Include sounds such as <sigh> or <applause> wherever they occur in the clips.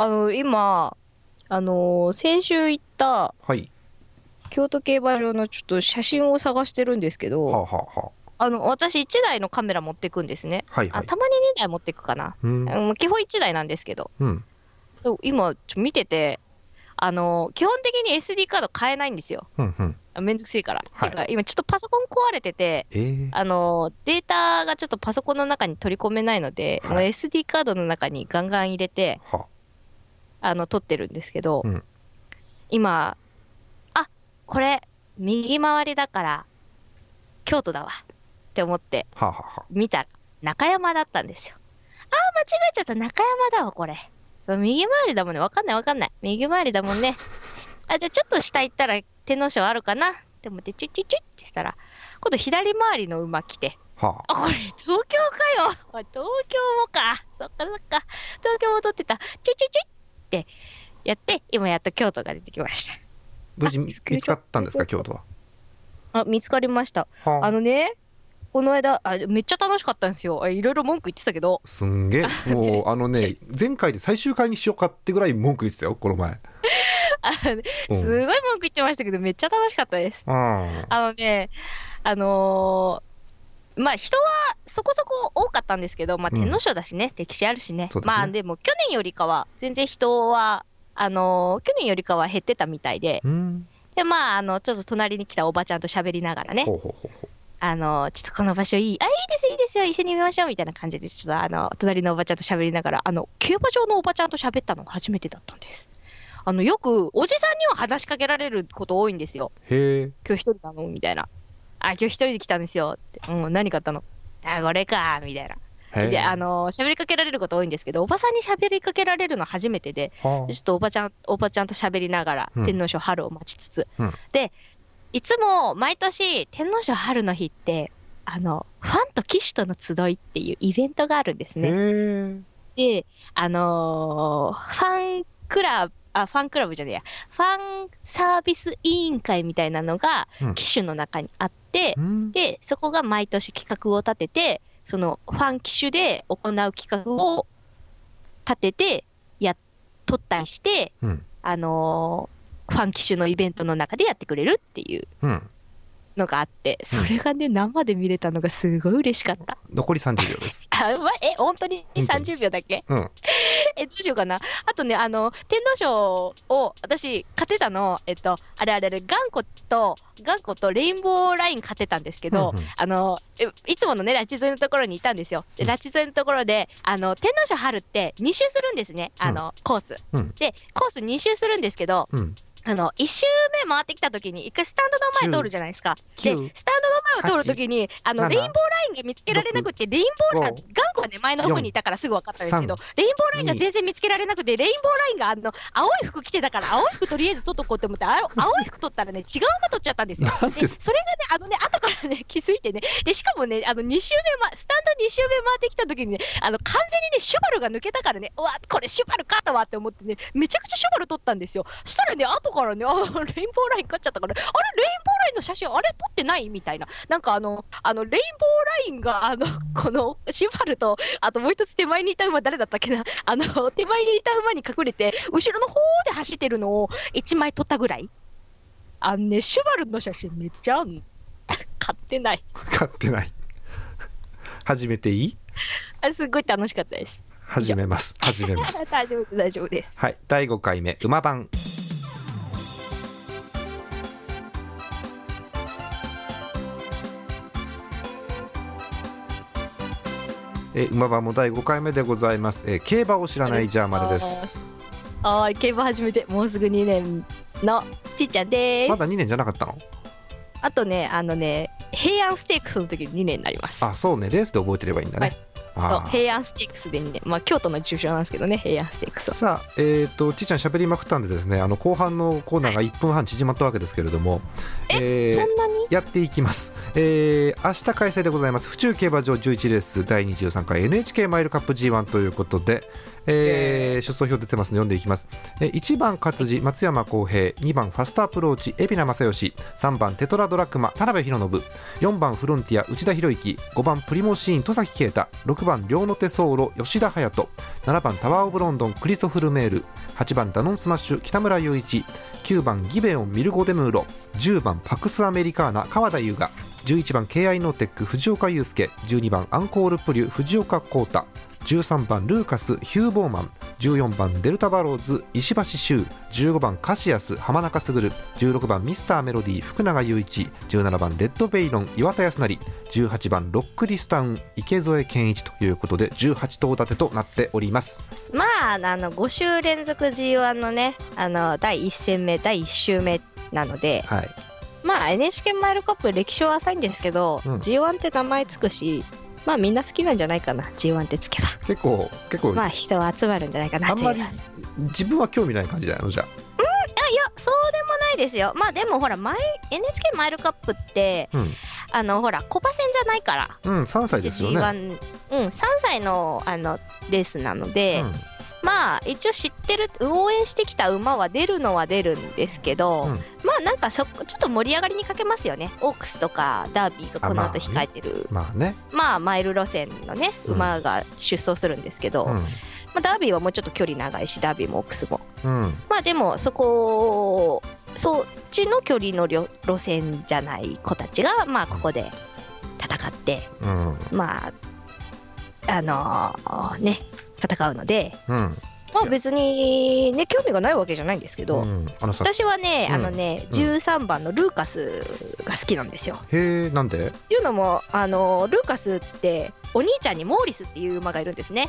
あの、今、あのー先週行ったはい。京都競馬場のちょっと写真を探してるんですけど、はあ、はあはあ。の、私1台のカメラ持ってくんですね。あ、はいはい。あたまに2台持ってくかな。うん。うん基本1台なんですけど、うん。今、ちょ見てて、あのー基本的に SD カード買えないんですよ。うんうん。あめんどくせえから。はい。てか今ちょっとパソコン壊れてて、えー、あのーデータがちょっとパソコンの中に取り込めないので、はい。もう SD カードの中にガンガン入れて、はあの、撮ってるんですけど、うん今、あこれ、右回りだから、京都だわって思って見たら、中山だったんですよ。あー、間違えちゃった、中山だわ、これ。右回りだもんね、わかんないわかんない。右回りだもんね。<laughs> あ、じゃあちょっと下行ったら天皇賞あるかな？って思って、チュッチュッチュッってしたら、今度左回りの馬来て、はあ、これ東京かよあ東京もか。そっかそっか。東京も撮ってた。チュチュチュってやって、今やっと京都が出てきまし無事見つかったんですか京都は？た。あ、見つかりました。はあのね、この間、あめっちゃ楽しかったんですよ。あいろいろ文句言ってたけど、すんげえ <laughs> もうあのね前回で最終回にしようかってぐらい文句言ってたよこの前 <laughs> あすうんごい文句言ってましたけど、めっちゃ楽しかったです。ああのね、あのーまあ人はそこそこ多かったんですけど、まあうん天皇賞だしね、歴史あるしね。ねまあでも去年よりかは、全然人は、あのー去年よりかは減ってたみたいで、うんで、まあ、あの、ちょっと隣に来たおばちゃんと喋りながらね、ほうほうほうほうあの、ちょっとこの場所いい、あ、いいです、いいですよ、一緒に見ましょう、みたいな感じで、ちょっとあの、隣のおばちゃんと喋りながら、あの、競馬場のおばちゃんと喋ったのが初めてだったんです。あの、よく、おじさんには話しかけられること多いんですよ。へえ今日一人なの？みたいな。あ、今日一人で来たんですよ。って。うん、何買ったの？あ、これか、みたいな。で、あの、喋りかけられること多いんですけど、おばさんに喋りかけられるの初めてで、はちょっとおばちゃん、おばちゃんと喋りながら、うん。天皇賞春を待ちつつ、うん。で、いつも毎年、天皇賞春の日って、あの、ファンと騎手との集いっていうイベントがあるんですね。えで、あのーファンクラブ、あ、ファンクラブじゃねえや、ファンサービス委員会みたいなのがうん、騎手の中にあって、うん。で、そこが毎年企画を立てて、そのファン機種で行う企画を立てて、やっ、取ったりして、うん。あのーファン機種のイベントの中でやってくれるっていう。うんのがあって、それがね、生で見れたのがすごい嬉しかった。残り30秒です。<laughs> あ、ま、え、本当に本当に。30秒だけ？うん。え、どうしようかな？あとね、あの、天皇賞を私、勝てたの、えっと、あれあれあれ、頑固と、頑固とレインボーライン勝てたんですけど、うんうん。あの、えいつものね、ラチ沿いのところにいたんですよ。で、うん。ラチ沿いのところで、あの、天皇賞春って2周するんですね、あの、コース。うん。で、コース2周するんですけど、うんあの、1周目回ってきた時に、一回スタンドの前通るじゃないですか。で、スタン9ドの前を通る時に、あの、八レインボーラインが見つけられなくて、レインボーライン、五頑固はね、前の方にいたからすぐ分かったんですけど、レインボーラインが全然見つけられなくて、レインボーラインがあの、青い服着てたから、青い服とりあえず取っとこうと思って、青 <laughs> 青い服取ったらね、違う馬取っちゃったんですよ。で？で、それがね、あのね、後からね、気づいてね、で、しかもね、あの、2周目、ま、スタンド2周目回ってきた時にね、あの、完全にね、シュバルが抜けたからね、うわ、これシュバル勝ったわって思ってね、めちゃくちゃシュバル取ったんですよ。そしたらね、後からね、あ、<laughs> レインボーライン勝っちゃったから、あれ、レインボーラインの写真、あれ撮ってないみたいな。なんかあの、あの、レインボーラインが、あの、この、シュバルと、あともう一つ手前にいた馬、誰だったっけな、あの、手前にいた馬に隠れて、後ろの方で走ってるのを1枚撮ったぐらい。あのね、シュバルの写真めっちゃあんの。<laughs> 買ってない。買ってない始めていい？あすごい楽しかったです。始めます始めます <laughs> 大丈夫、大丈夫です。はい第5回目馬番えー馬番も第5回目でございます、えー競馬を知らないジャーマネです。はーい、競馬始めてもうすぐ2年のちっちゃんです。まだ2年じゃなかったの？あとね、あのね、平安ステークスの時に2年になります。あそうね。レースで覚えてればいいんだね、そうあー平安ステークスで2年。まあ、京都の重賞なんですけどね、平安ステークスは。さあ、えっ、と、ちいちゃん喋りまくったんでですね、あの後半のコーナーが1分半縮まったわけですけれども、えーそんなに？やっていきます、えー明日開催でございます。府中競馬場11レース第23回 NHK マイルカップ G1 ということで、えー出走表出てますので読んでいきます、えー1番カツジ松山弘平。2番ファストアプローチ蛯名正義。3番テトラドラクマ田辺裕信。4番フロンティア内田博之。5番プリモシーン戸崎圭太。6番リョーノテソーロ吉田隼人。7番タワーオブロンドンクリストフルメール。8番ダノンスマッシュ北村友一。9番ギベオンミルコデムーロ。10番パクスアメリカーナ川田将雅。11番 ケイアイノーテック藤岡佑介。12番アンコールプリュ藤岡康太。13番ルーカスヒューボーマン。14番デルタバローズ石橋修15番カシアス浜中卓。16番ミスターメロディー福永雄一。17番レッドベイロン岩田康成。18番ロックディスタウン池添健一。ということで18頭立てとなっております。まあ、あの、5週連続 G1 のね、あの、第1戦目、第1週目なので、はいまあ、NHK マイルカップ歴史は浅いんですけど、うん G1 って名前つくし、まあみんな好きなんじゃないかな、G1 ってつけば。結構結構、まあ人は集まるんじゃないかな。あんまり自分は興味ない感じじゃないのじゃあいや、そうでもないですよ。まあでもほら、マイ NHK マイルカップって、あうん、あの、ほら、コパ戦じゃないから。うん、3歳ですよね G1、うん、3歳のあのレースなので、うんまあ一応知ってる応援してきた馬は出るのは出るんですけど、うん。まあなんかそちょっと盛り上がりに欠けますよね。オークスとかダービーがこの後控えてる。まあね、まあマイル路線のねうん馬が出走するんですけど、うん。まあ、ダービーはもうちょっと距離長いしダービーもオークスも。うん、まあでもそこそっちの距離の路線じゃない子たちがまあここで戦ってうん、まああのーね戦うのでうん、まあ別にね興味がないわけじゃないんですけど、うん、私はね、うん。あのね、うん。13番のルーカスが好きなんですよ。へえ、なんで？っていうのも、あのルーカスって、お兄ちゃんにモーリスっていう馬がいるんですね。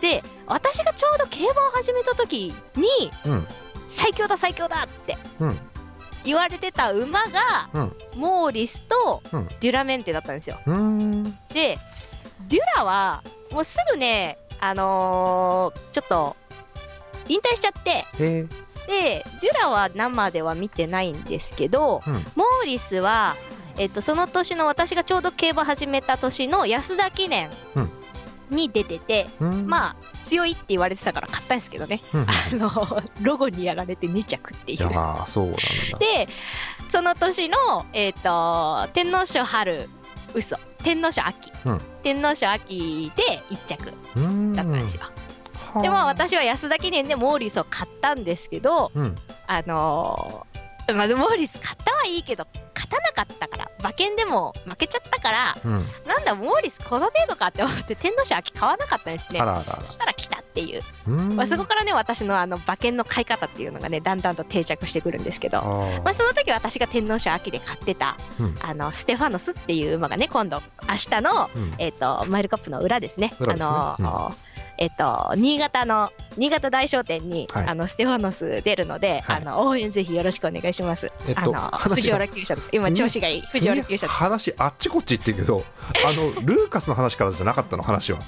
で、私がちょうど競馬を始めた時に、うん、最強だ、最強だってうん、言われてた馬が、うん。モーリスとうん。デュラメンテだったんですよ。うーん、で、デュラは、もうすぐね、あのーちょっと、引退しちゃって、で、デュラは生では見てないんですけど、うん、モーリスは、えっと、その年の私がちょうど競馬始めた年の安田記念うん。に出てて、うん、まあ強いって言われてたから買ったんですけどね、うん、<laughs> あのロゴにやられて2着ってい。いう。で、その年の、えっと天皇賞春、嘘。天皇賞秋、うん。天皇賞秋で1着。だったんですよ。はあ。でも、私は安田記念でモーリスを買ったんですけど、うん、あのーまあ、モーリス買ったはいいけど、勝たなかったから、馬券でも負けちゃったから、うん、なんだ、モーリスこの程度かって思って、天皇賞秋買わなかったんですね。そしたら来たっていう、まあ、そこからね、私のあの馬券の買い方っていうのがね、だんだんと定着してくるんですけど、まあ、その時私が天皇賞秋で買ってた、うん。あのステファノスっていう馬がね、今度、明日の、うん。えっとマイルカップの裏ですね、あのえっと新潟の新潟大商店に、はい。あのステファノス出るので、はい。あの応援ぜひよろしくお願いします。えっとあの藤原厩舎今調子がいい藤原厩舎。話あっちこっち言ってるけどあのルーカスの話からじゃなかったの話は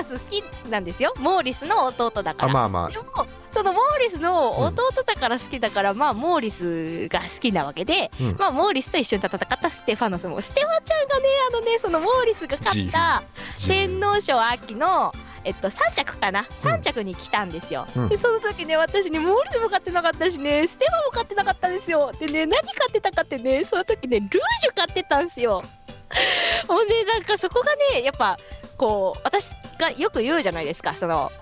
ーカス好きなんですよ、モーリスの弟だから。あまあまでもそのモーリスの弟だから好きだから、まあモーリスが好きなわけで、うん。まあモーリスと一緒に戦ったステファノスもステファちゃんがねあのねそのモーリスが勝ったあ天皇賞秋のえっと、3着かな、3着に来たんですよ、うん。でその時ね、私ね、モーリスも買ってなかったしね、ステマも買ってなかったんですよ、でね、何買ってたかってね、その時ね、ルージュ買ってたんですよ。<laughs> もうね、なんかそこがね、やっぱ、こう、私がよく言うじゃないですか、その、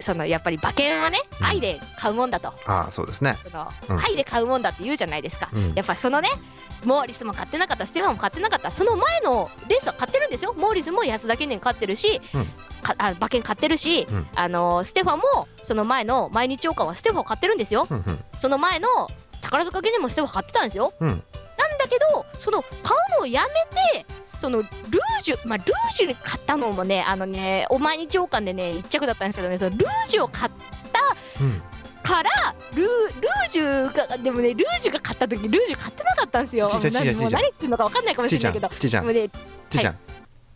そのやっぱり馬券はね、うん。愛で買うもんだと、ああそうですね。そのうん。愛で買うもんだって言うじゃないですか。うん。やっぱそのね、モーリスも買ってなかった、ステファンも買ってなかった、その前のレースは買ってるんですよ、モーリスも安田記念買ってるし、うん。かあ馬券買ってるし、うん。あのステファンもその前の毎日王冠はステファンを買ってるんですよ、うんうん。その前の宝塚記念もステファン買ってたんですよ。うん。なんだけど、その買うのをやめて、そのルージュ、まあ、ルージュ買ったのもね、あのね、お毎日王冠でね、1着だったんですけどね、そのルージュを買っうんからルールージュがでもねルージュが買った時ルージュ買ってなかったんですよ。ちいちゃんちいちゃんもう何言ってるのか分かんないかもしれなんいけど。ちいちゃんもうねちいちゃん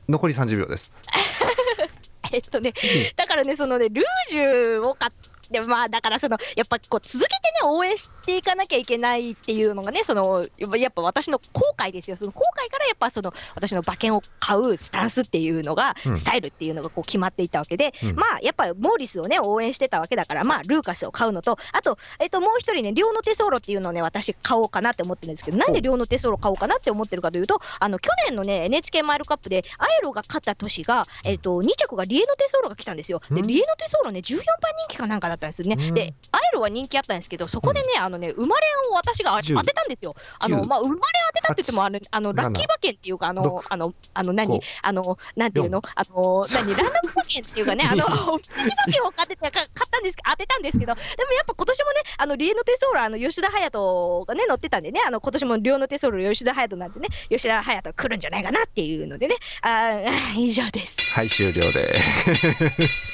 残り30秒です。<laughs> えっとねだからねそのねルージュを買ってまあだからそのやっぱこう続けてね、応援していかなきゃいけないっていうのがね、そのやっぱ私の後悔ですよ、その後悔からやっぱその私の馬券を買うスタンスっていうのが、うん。スタイルっていうのがこう決まっていたわけで、うん。まあやっぱモーリスをね、応援してたわけだから、まあルーカスを買うのと、あと、えっと、もう一人ね、両の手ソロっていうのをね、私買おうかなって思ってるんですけど、なんで両の手ソロ買おうかなって思ってるかというと、あの去年のね、NHK マイルカップで、アエロが勝った年が、えっと、2着がリエノテソロが来たんですよ。で、うん。リエノテソロね、14番人気かなんかだったんですよね。うん。で、アエロは人気あったんですけど、そこでね、あのね、生まれを私があ10当てたんですよ。あの、9まあ、生まれ当てたって言っても、あの、あのラッキー馬券っていうか、あの6、あの、あの、何？5あの、なんていうの？あの、何？<laughs> ランダム馬券っていうかね、あの、おみくじ馬券を買ってて、か買ったんですけど、当てたんですけど、でもやっぱ今年もね、あの、リエノテソール、あの、吉田隼人がね、乗ってたんでね、あの、今年も両の手ソール、吉田隼人なんでね、吉田隼人来るんじゃないかなっていうのでね、あー <laughs> 以上です。はい終了です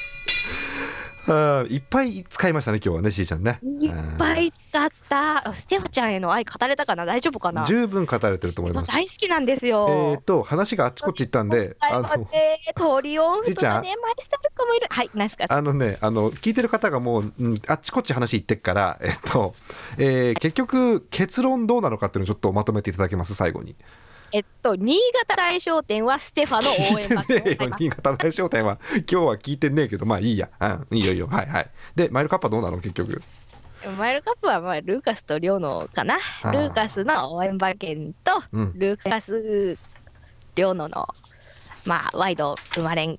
いっぱい使いましたね今日はねしーちゃんねいっぱい使った。ステファちゃんへの愛語れたかな？大丈夫かな？十分語られてると思います大好きなんですよ。えー、と話があっちこっち行ったんでああのの <laughs> トリオンフとかね、マイスタルコもいる。はい、何ですかあのねあの聞いてる方がもう、うんあっちこっち話言ってっから、えっとえー結局結論どうなのかっていうのをちょっとまとめていただけます最後に。えっと、新潟大商店はステファの応援聞いてねえよを買います。新潟大商店は今日は聞いてねえけどまあいいや、うん、いいよいいよ。はいはい。でマイルカッパどうなの？結局。マイルカップはまあルーカスとリョノかな。ルーカスの応援馬券と、うん。ルーカス、リョノの、まあ、ワイド生まれん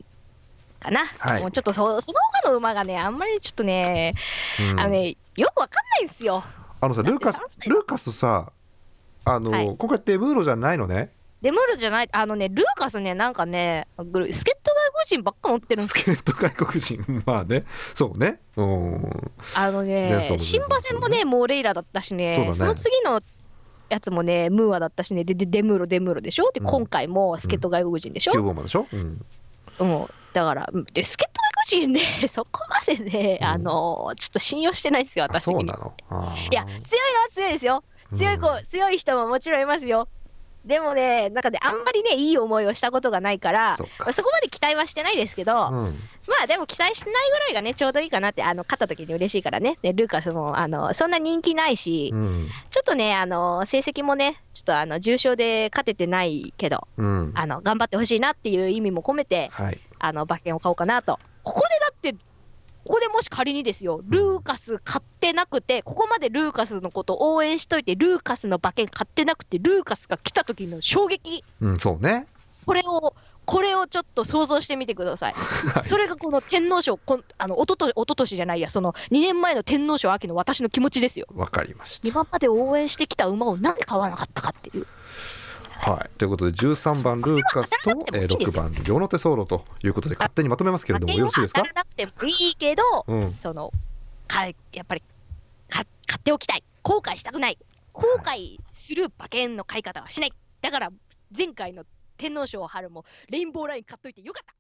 かな。はい。もうちょっとそその他の馬がね、あんまりちょっとね、うん。あのね、よくわかんないんですよ。あのさルーカスルーカスさあの、はい。今回ってムーロじゃないのね？デムールじゃない、あのね、ルーカスね、なんかね、グル助っ人外国人ばっか持ってるんですスケート外国人。<laughs> まあね。そうね。うん。あのね新馬戦もね、モーレイラだったしね、そうだね。その次のやつもね、ムーアだったしね、ででデムーロ、デムーロでしょ、でうん。今回も助っ人外国人でしょ、9号馬でしょ、うん、うん。だから、うんで助っ人外国人ね、<laughs> そこまでね、うんあのちょっと信用してないですよ、あ私。そうなの？あー。いや、強いのは強いですよ、強い子、うん。強い人ももちろんいますよ。でもね、なんかね、あんまりね、いい思いをしたことがないから、そまあそこまで期待はしてないですけど、うん。まあでも期待しないぐらいがね、ちょうどいいかなって、あの勝った時に嬉しいからね、でルーカスもあのそんな人気ないし、うん。ちょっとね、あの成績もね、ちょっとあの重賞で勝ててないけど、うん。あの頑張ってほしいなっていう意味も込めて、はい。あの馬券を買おうかなと。ここでだって、ここでもし仮にですよ、ルーカス買ってなくて、ここまでルーカスのこと応援しといて、ルーカスの馬券買ってなくて、ルーカスが来た時の衝撃、うんそうね。これを、これをちょっと想像してみてください。はい。それがこの天皇賞、こんあのおととおととしじゃないや、その2年前の天皇賞秋の私の気持ちですよ。わかりました。今まで応援してきた馬をなんで買わなかったかっていう。はい、ということで13番ルーカスと、えー、6番両手ソーロということで勝手にまとめますけれどもよろしいですか？当たらなくてもいいけど、うん。そのかやっぱりか買っておきたい、後悔したくない、後悔する馬券の買い方はしない、だから前回の天皇賞春もレインボーライン買っといてよかった。